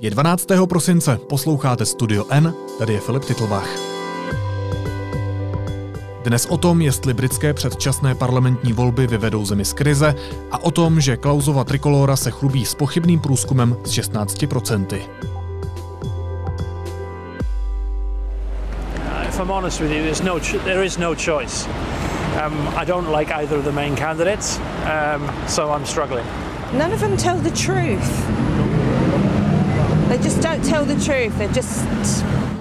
Je 12. prosince, posloucháte Studio N, tady je Filip Titlbach. Dnes o tom, jestli britské předčasné parlamentní volby vyvedou zemi z krize a o tom, že Klausova trikolora se chlubí s pochybným průzkumem s 16%. If I'm honest with you, there's no there is no choice. Um, I don't like either of the main candidates, um, so I'm struggling. None of them tell the truth. They just don't tell the truth. They're just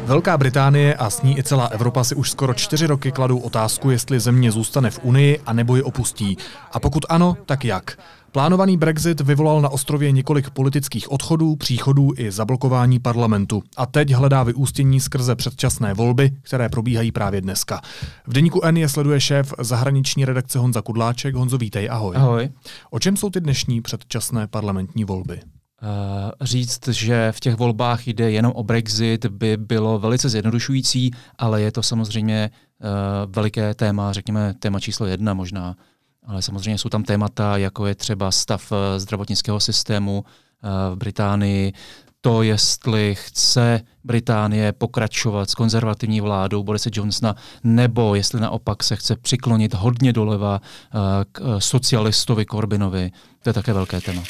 Velká Británie a s ní i celá Evropa si už skoro čtyři roky kladou otázku, jestli země zůstane v Unii a nebo ji opustí. A pokud ano, tak jak? Plánovaný Brexit vyvolal na ostrově několik politických odchodů, příchodů i zablokování parlamentu. A teď hledá vyústění skrze předčasné volby, které probíhají právě dneska. V deníku N je sleduje šéf zahraniční redakce Honza Kudláček. Honzo, vítej, ahoj. Ahoj. O čem jsou ty dnešní předčasné parlamentní volby? Uh, říct, že v těch volbách jde jenom o Brexit, by bylo velice zjednodušující, ale je to samozřejmě uh, veliké téma, řekněme téma číslo jedna možná. Ale samozřejmě jsou tam témata, jako je třeba stav uh, zdravotnického systému v Británii, to, jestli chce Británie pokračovat s konzervativní vládou Borise Johnsona, nebo jestli naopak se chce přiklonit hodně doleva k socialistovi Corbynovi. To je také velké téma.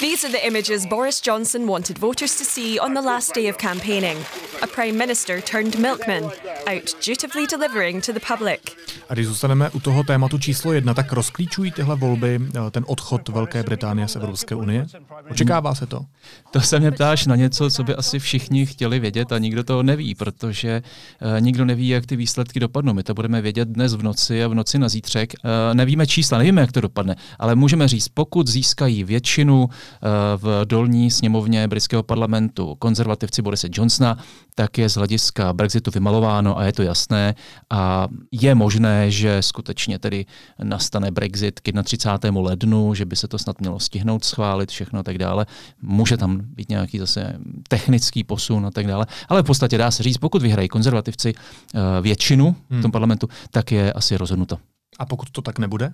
These are the images Boris Johnson wanted voters to see on the last day of campaigning. A Prime Minister turned milkman, out dutifully delivering to the public. A když zůstaneme u toho tématu číslo jedna, tak rozklíčují tyhle volby eh, ten odchod Velké Británie z Evropské unie? Očekává se to? To se mě ptáš na něco, co by asi všichni chtěli vědět a nikdo to neví, protože uh, nikdo neví, jak ty výsledky dopadnou. My to budeme vědět dnes v noci a v noci na zítřek. Uh, nevíme čísla, nevíme, jak to dopadne, ale můžeme říct, pokud získají většinu v dolní sněmovně britského parlamentu konzervativci Borise Johnsona, tak je z hlediska Brexitu vymalováno a je to jasné. A je možné, že skutečně tedy nastane Brexit k 31. lednu, že by se to snad mělo stihnout schválit, všechno a tak dále. Může tam být nějaký zase technický posun a tak dále. Ale v podstatě dá se říct, pokud vyhrají konzervativci eh, většinu v tom hmm. parlamentu, tak je asi rozhodnuto. A pokud to tak nebude?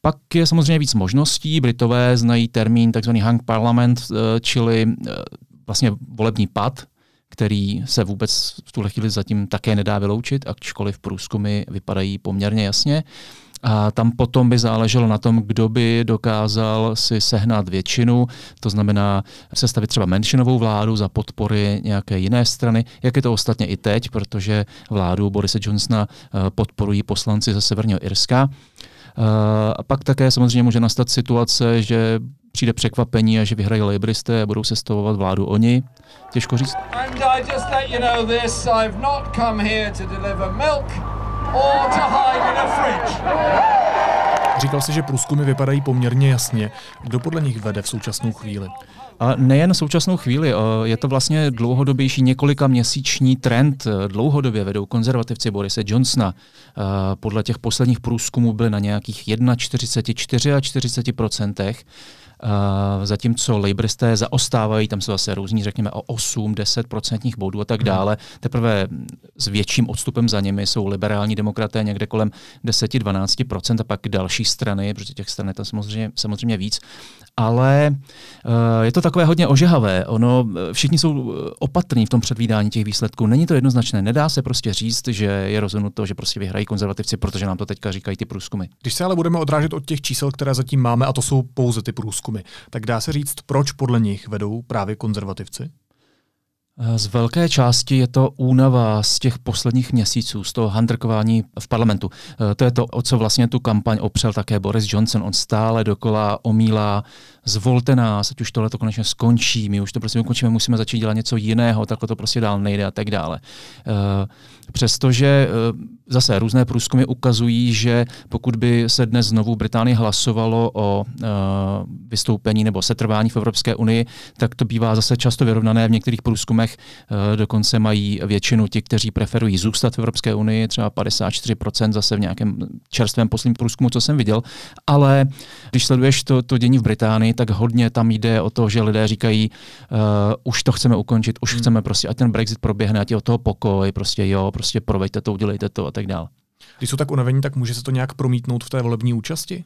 Pak je samozřejmě víc možností. Britové znají termín tzv. hung parliament, eh, čili eh, vlastně volební pad, který se vůbec v tuhle chvíli zatím také nedá vyloučit, ačkoliv průzkumy vypadají poměrně jasně. A tam potom by záleželo na tom, kdo by dokázal si sehnat většinu, to znamená sestavit třeba menšinovou vládu za podpory nějaké jiné strany, jak je to ostatně i teď, protože vládu Borise Johnsona eh, podporují poslanci ze Severního Irska. Eh, a pak také samozřejmě může nastat situace, že přijde překvapení a že vyhrají Labouristé a budou sestavovat vládu oni. Těžko říct. And I just let you know this, I've not come here to deliver milk or to hide in a fridge. Říkal si, že průzkumy vypadají poměrně jasně. Kdo podle nich vede v současnou chvíli? A nejen současnou chvíli, je to vlastně dlouhodobější několika měsíční trend. Dlouhodobě vedou konzervativci Borise Johnsona. Podle těch posledních průzkumů byly na nějakých 1,44 a 40 procentech. Uh, zatímco Labouristé zaostávají, tam jsou zase různí, řekněme, o 8-10 procentních bodů a tak hmm. dále. Teprve s větším odstupem za nimi jsou liberální demokraté někde kolem 10-12% a pak další strany, protože těch stran je tam samozřejmě, samozřejmě víc. Ale uh, je to takové hodně ožehavé. Ono, všichni jsou opatrní v tom předvídání těch výsledků. Není to jednoznačné. Nedá se prostě říct, že je rozhodnuto, že prostě vyhrají konzervativci, protože nám to teďka říkají ty průzkumy. Když se ale budeme odrážet od těch čísel, které zatím máme, a to jsou pouze ty průzkumy, průzkumy. Tak dá se říct, proč podle nich vedou právě konzervativci? Z velké části je to únava z těch posledních měsíců, z toho handrkování v parlamentu. Eh, to je to, o co vlastně tu kampaň opřel také Boris Johnson. On stále dokola omílá, zvolte nás, ať už tohle to konečně skončí, my už to prostě ukončíme, musíme začít dělat něco jiného, takhle to prostě dál nejde a tak dále. Eh, přestože eh, zase různé průzkumy ukazují, že pokud by se dnes znovu Británii hlasovalo o uh, vystoupení nebo setrvání v Evropské unii, tak to bývá zase často vyrovnané. V některých průzkumech uh, dokonce mají většinu ti, kteří preferují zůstat v Evropské unii, třeba 54% zase v nějakém čerstvém posledním průzkumu, co jsem viděl. Ale když sleduješ to, to dění v Británii, tak hodně tam jde o to, že lidé říkají, uh, už to chceme ukončit, už hmm. chceme prostě, ať ten Brexit proběhne, ať je o toho pokoj, prostě jo, prostě proveďte to, udělejte to tak dále. Když jsou tak unavení, tak může se to nějak promítnout v té volební účasti?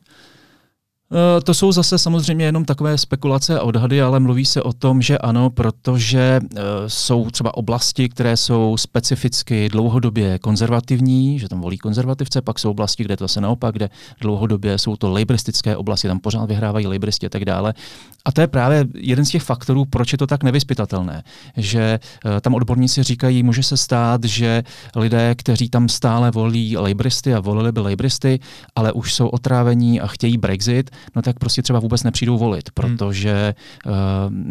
Eh, to jsou zase samozřejmě jenom takové spekulace a odhady, ale mluví se o tom, že ano, protože uh, jsou třeba oblasti, které jsou specificky dlouhodobě konzervativní, že tam volí konzervativce, pak jsou oblasti, kde to zase naopak, kde dlouhodobě jsou to lejbristické oblasti, tam pořád vyhrávají lejbristi a tak dále. A to je právě jeden z těch faktorů, proč je to tak nevyspytatelné. Že uh, tam odborníci říkají, může se stát, že lidé, kteří tam stále volí lejbristy a volili by lejbristy, ale už jsou otrávení a chtějí Brexit, no tak prostě třeba vůbec nepřijdou volit, hmm. protože hmm. uh,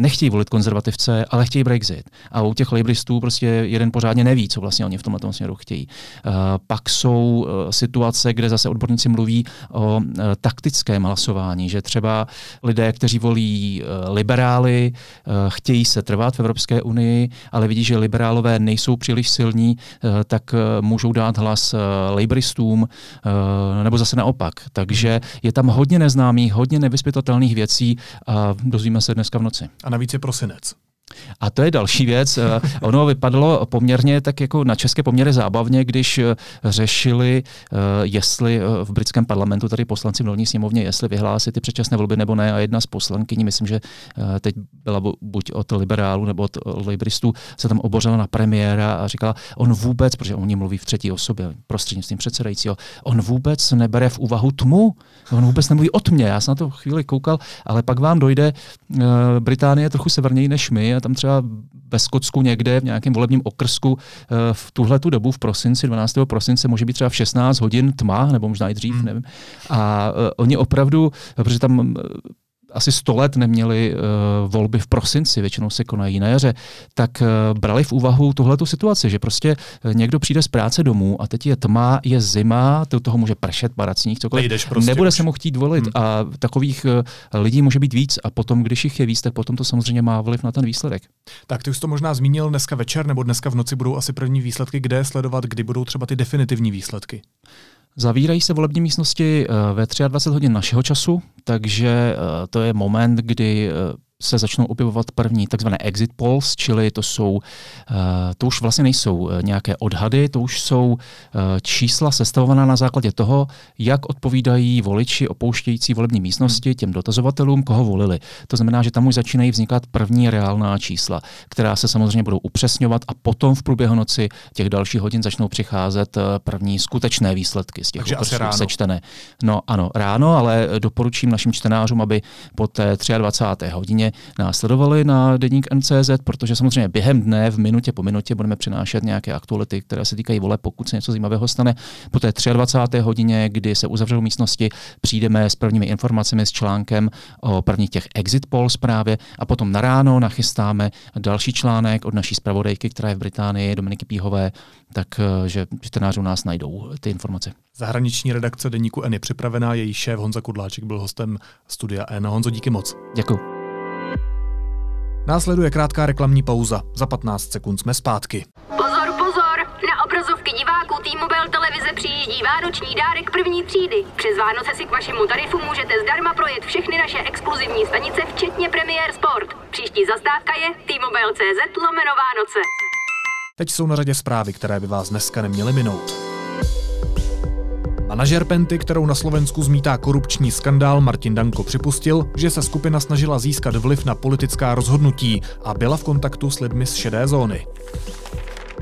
nechtějí volit konzervativce, ale chtějí Brexit. A u těch laboristů prostě jeden pořádně neví, co vlastně oni v tomhle směru chtějí. Uh, pak jsou uh, situace, kde zase odborníci mluví o uh, taktickém hlasování, že třeba lidé, kteří volí uh, liberály, uh, chtějí se trvat v Evropské unii, ale vidí, že liberálové nejsou příliš silní, uh, tak uh, můžou dát hlas uh, laboristům, uh, nebo zase naopak. Takže je tam hodně neznámých neznámých, hodně nevyspytatelných věcí a dozvíme se dneska v noci. A navíc je prosinec. A to je další věc. Eh, ono vypadalo poměrně tak jako na české poměry zábavně, když eh, řešili, eh, jestli v britském parlamentu, tady poslanci v dolní sněmovně, jestli vyhlásit ty předčasné volby nebo ne. A jedna z poslankyní, myslím, že teď byla buď od liberálů nebo od laboristů, se tam obořila na premiéra a říkala, on vůbec, protože oni mluví v třetí osobě, prostřednictvím předsedajícího, on vůbec nebere v úvahu tmu. On vůbec nemluví o tmě. Já jsem na to chvíli koukal, ale pak vám dojde, Británie je trochu severněji než my tam třeba ve Skotsku někde v nějakém volebním okrsku eh, v tuhle tu dobu v prosinci, 12. prosince, může být třeba v 16 hodin tma, nebo možná i dřív, hmm. nevím. A uh, oni opravdu, protože tam asi 100 let neměli uh, volby v prosinci, většinou se konají na jaře, tak uh, brali v úvahu tuhletu situaci, že prostě uh, někdo přijde z práce domů a teď je tma, je zima, to toho může pršet, paracník, cokoliv. prostě Nebude už. se mu chtít volit hmm. a takových uh, lidí může být víc a potom, když jich je víc, tak potom to samozřejmě má vliv na ten výsledek. Tak ty už to možná zmínil dneska večer nebo dneska v noci budou asi první výsledky, kde sledovat, kdy budou třeba ty definitivní výsledky. Zavírají se volební místnosti ve 23 hodin našeho času, takže to je moment, kdy se začnou objevovat první takzvané exit polls, čili to jsou, eh, to už vlastně nejsou eh, nějaké odhady, to už jsou eh, čísla sestavovaná na základě toho, jak odpovídají voliči opouštějící volební místnosti těm dotazovatelům, koho volili. To znamená, že tam už začínají vznikat první reálná čísla, která se samozřejmě budou upřesňovat a potom v průběhu noci těch dalších hodin začnou přicházet první skutečné výsledky z těch sečtené. No ano, ráno, ale doporučím našim čtenářům, aby po té 23. hodině následovali na deník NCZ, protože samozřejmě během dne, v minutě po minutě budeme přinášet nějaké aktuality, které se týkají vole, pokud se něco zajímavého stane. Po té 23. hodině, kdy se uzavřou místnosti, přijdeme s prvními informacemi, s článkem o prvních těch exit polls právě a potom na ráno nachystáme další článek od naší zpravodajky, která je v Británii, Dominiky Píhové, takže eh, čtenářů nás najdou ty informace. Zahraniční redakce deníku N je připravená, její šéf Honza Kudláček byl hostem studia N. Honzo, díky moc. Děkuji. Následuje krátká reklamní pauza. Za 15 sekund jsme zpátky. Pozor, pozor! Na obrazovky diváků T-Mobile televize přijíždí vánoční dárek první třídy. Přes Vánoce si k vašemu tarifu můžete zdarma projet všechny naše exkluzivní stanice, včetně Premier Sport. Příští zastávka je T-Mobile.cz lomeno Vánoce. Teď jsou na řadě zprávy, které by vás dneska neměly minout. Manažer Penty, kterou na Slovensku zmítá korupční skandál, Martin Danko připustil, že se skupina snažila získat vliv na politická rozhodnutí a byla v kontaktu s lidmi z šedé zóny.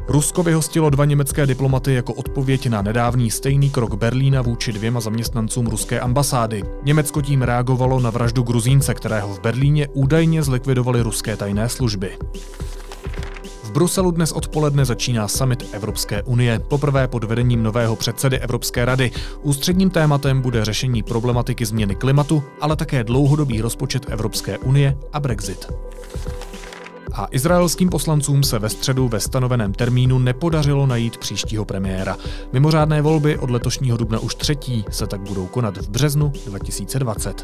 Rusko vyhostilo dva německé diplomaty jako odpověď na nedávný stejný krok Berlína vůči dvěma zaměstnancům ruské ambasády. Německo tím reagovalo na vraždu Gruzínce, kterého v Berlíně údajně zlikvidovali ruské tajné služby. Bruselu dnes odpoledne začíná summit Evropské unie, poprvé pod vedením nového předsedy Evropské rady. Ústředním tématem bude řešení problematiky změny klimatu, ale také dlouhodobý rozpočet Evropské unie a Brexit. A izraelským poslancům se ve středu ve stanoveném termínu nepodařilo najít příštího premiéra. Mimořádné volby od letošního dubna už třetí se tak budou konat v březnu 2020.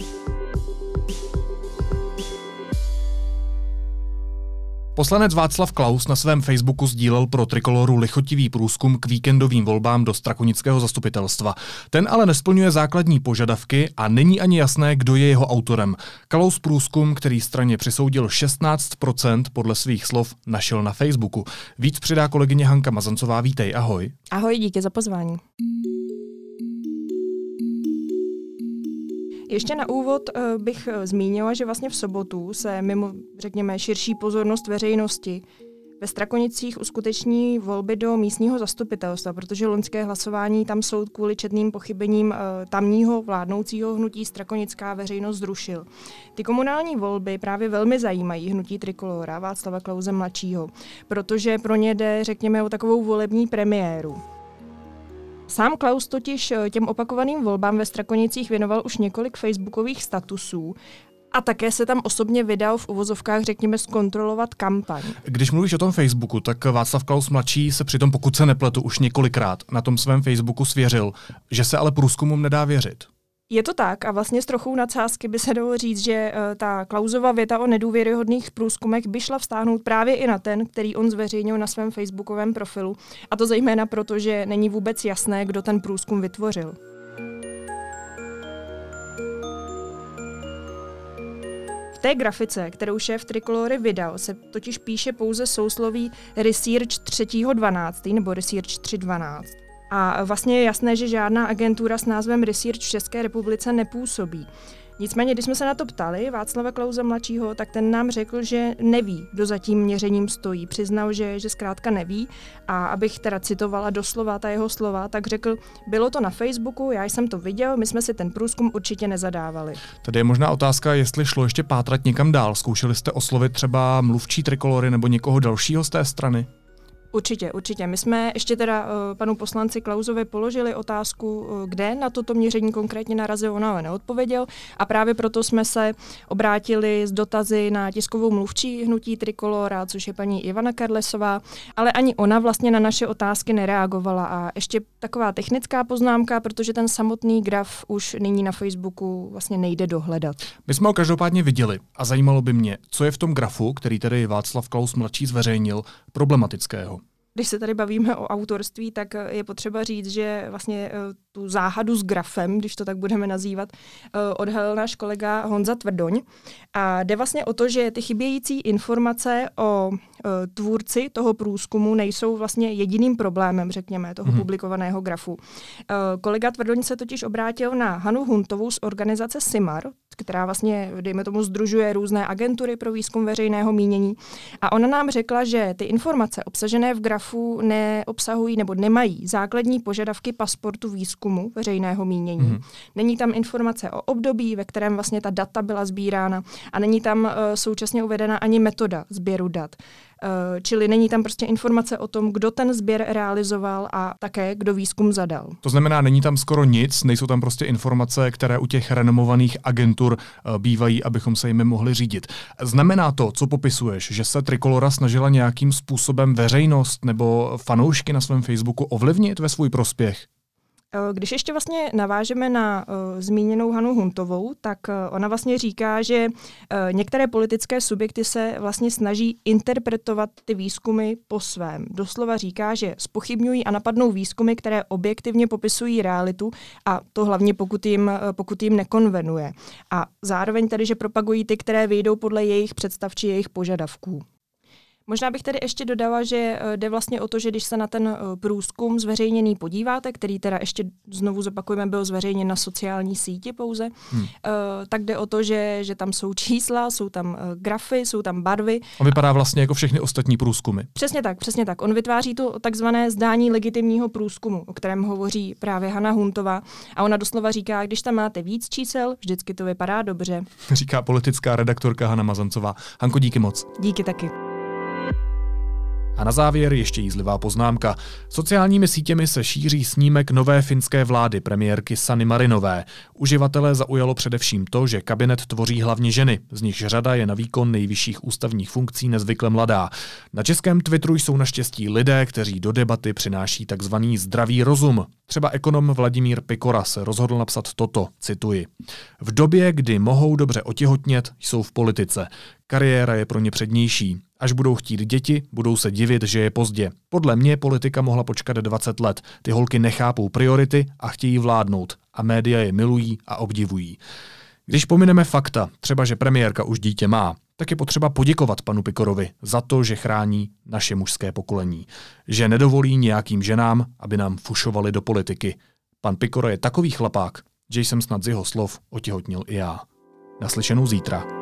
Poslanec Václav Klaus na svém Facebooku sdílel pro Trikoloru lichotivý průzkum k víkendovým volbám do Strakonického zastupitelstva. Ten ale nesplňuje základní požadavky a není ani jasné, kdo je jeho autorem. Klaus průzkum, který straně přisoudil 16%, podle svých slov našel na Facebooku. Víc přidá kolegyně Hanka Mazancová. Vítej, ahoj. Ahoj, díky za pozvání. Ještě na úvod eh, bych eh, zmínila, že vlastně v sobotu se mimo, řekněme, širší pozornost veřejnosti ve Strakonicích uskuteční volby do místního zastupitelstva, protože loňské hlasování tam soud kvůli četným pochybením eh, tamního vládnoucího hnutí Strakonická veřejnost zrušil. Ty komunální volby právě velmi zajímají hnutí Trikolora Václava Klauze mladšího, protože pro ně jde, řekněme, o takovou volební premiéru. Sám Klaus totiž eh, těm opakovaným volbám ve Strakonicích věnoval už několik facebookových statusů a také se tam osobně vydal v uvozovkách, řekněme, zkontrolovat kampaň. Když mluvíš o tom Facebooku, tak Václav Klaus mladší se přitom, pokud se nepletu, už několikrát na tom svém Facebooku svěřil, že se ale průzkumům nedá věřit. Je to tak a vlastně s trochou nadsázky by se dalo říct, že uh, ta Klausova věta o nedůvěryhodných průzkumech by šla vstáhnout právě i na ten, který on zveřejnil na svém facebookovém profilu. A to zejména proto, že není vůbec jasné, kdo ten průzkum vytvořil. té grafice, kterou šéf Trikolory vydal, se totiž píše pouze sousloví Research 3.12. nebo Research 3.12. A vlastně je jasné, že žádná agentura s názvem Research v České republice nepůsobí. Nicméně, když jsme se na to ptali Václava Klauze mladšího, tak ten nám řekl, že neví, kdo za tím měřením stojí. Přiznal, že, že zkrátka neví a abych teda citovala doslova ta jeho slova, tak řekl, bylo to na Facebooku, já jsem to viděl, my jsme si ten průzkum určitě nezadávali. Tady je možná otázka, jestli šlo ještě pátrat někam dál. Zkoušeli jste oslovit třeba mluvčí trikolory nebo někoho dalšího z té strany? Určitě, určitě. My jsme ještě teda uh, panu poslanci Klauzovi položili otázku, uh, kde na toto měření konkrétně narazil, on ale neodpověděl a právě proto jsme se obrátili s dotazy na tiskovou mluvčí hnutí Trikolora, což je paní Ivana Karlesová, ale ani ona vlastně na naše otázky nereagovala. A ještě taková technická poznámka, protože ten samotný graf už nyní na Facebooku vlastně nejde dohledat. My jsme ho každopádně viděli a zajímalo by mě, co je v tom grafu, který tedy Václav Klaus mladší zveřejnil, problematického. Když se tady bavíme o autorství, tak je potřeba říct, že vlastně eh, tu záhadu s grafem, když to tak budeme nazývat, eh, odhalil náš kolega Honza Tvrdoň. A jde vlastně o to, že ty chybějící informace o eh, tvůrci toho průzkumu nejsou vlastně jediným problémem, řekněme, toho hmm. publikovaného grafu. Kolega Tvrdoň se totiž obrátil na Hanu Huntovou z organizace SIMAR, která vlastně, dejme tomu, združuje různé agentury pro výzkum veřejného mínění. A ona nám řekla, že ty informace obsažené v grafu neobsahují nebo nemají základní požadavky pasportu výzkumu veřejného mínění. Mm-hmm. Není tam informace o období, ve kterém vlastně ta data byla sbírána a není tam uh, současně uvedena ani metoda sběru dat. Eh, čili není tam prostě informace o tom, kdo ten sběr realizoval a také kdo výzkum zadal. To znamená, není tam skoro nic, nejsou tam prostě informace, které u těch renomovaných agentur eh, bývají, abychom se jimi mohli řídit. Znamená to, co popisuješ, že se Trikolora snažila nějakým způsobem veřejnost nebo fanoušky na svém Facebooku ovlivnit ve svůj prospěch? Eh, když ještě vlastně navážeme na uh, zmíněnou Hanu Huntovou, tak uh, ona vlastně říká, že uh, některé politické subjekty se vlastně snaží interpretovat ty výzkumy po svém. Doslova říká, že spochybňují a napadnou výzkumy, které objektivně popisují realitu a to hlavně pokud jim, uh, pokud jim nekonvenuje. A zároveň tedy, že propagují ty, které vyjdou podle jejich představ či jejich požadavků. Možná bych tady ještě dodala, že eh, jde vlastně o to, že když se na ten eh, průzkum zveřejněný podíváte, který teda ještě znovu zopakujeme, byl zveřejněn na sociální síti pouze, hmm. Eh, tak jde o to, že, že tam jsou čísla, jsou tam grafy, jsou tam barvy. On vypadá vlastně jako všechny ostatní průzkumy. Přesně tak, přesně tak. On vytváří to takzvané zdání legitimního průzkumu, o kterém hovoří právě Hanna Huntová. A ona doslova říká, když tam máte víc čísel, vždycky to vypadá dobře. Říká politická redaktorka Hanna Mazancová. Hanko, díky moc. Díky taky. A na závěr ještě jízlivá poznámka. Sociálními sítěmi se šíří snímek nové finské vlády premiérky Sany Marinové. Uživatelé zaujalo především to, že kabinet tvoří hlavně ženy, z nichž řada je na výkon nejvyšších ústavních funkcí nezvykle mladá. Na českém Twitteru jsou naštěstí lidé, kteří do debaty přináší takzvaný zdravý rozum. Třeba ekonom Vladimír Pikora se rozhodl napsat toto, cituji. V době, kdy mohou dobře otěhotnět, jsou v politice. Kariéra je pro ně přednější. Až budou chtít děti, budou se divit, že je pozdě. Podle mě politika mohla počkat 20 let. Ty holky nechápou priority a chtějí vládnout. A média je milují a obdivují. Když pomineme fakta, třeba že premiérka už dítě má, tak je potřeba poděkovat panu Pikorovi za to, že chrání naše mužské pokolení. Že nedovolí nějakým ženám, aby nám fušovali do politiky. Pan Pikoro je takový chlapák, že jsem snad z jeho slov otěhotnil i já. Naslyšenou zítra.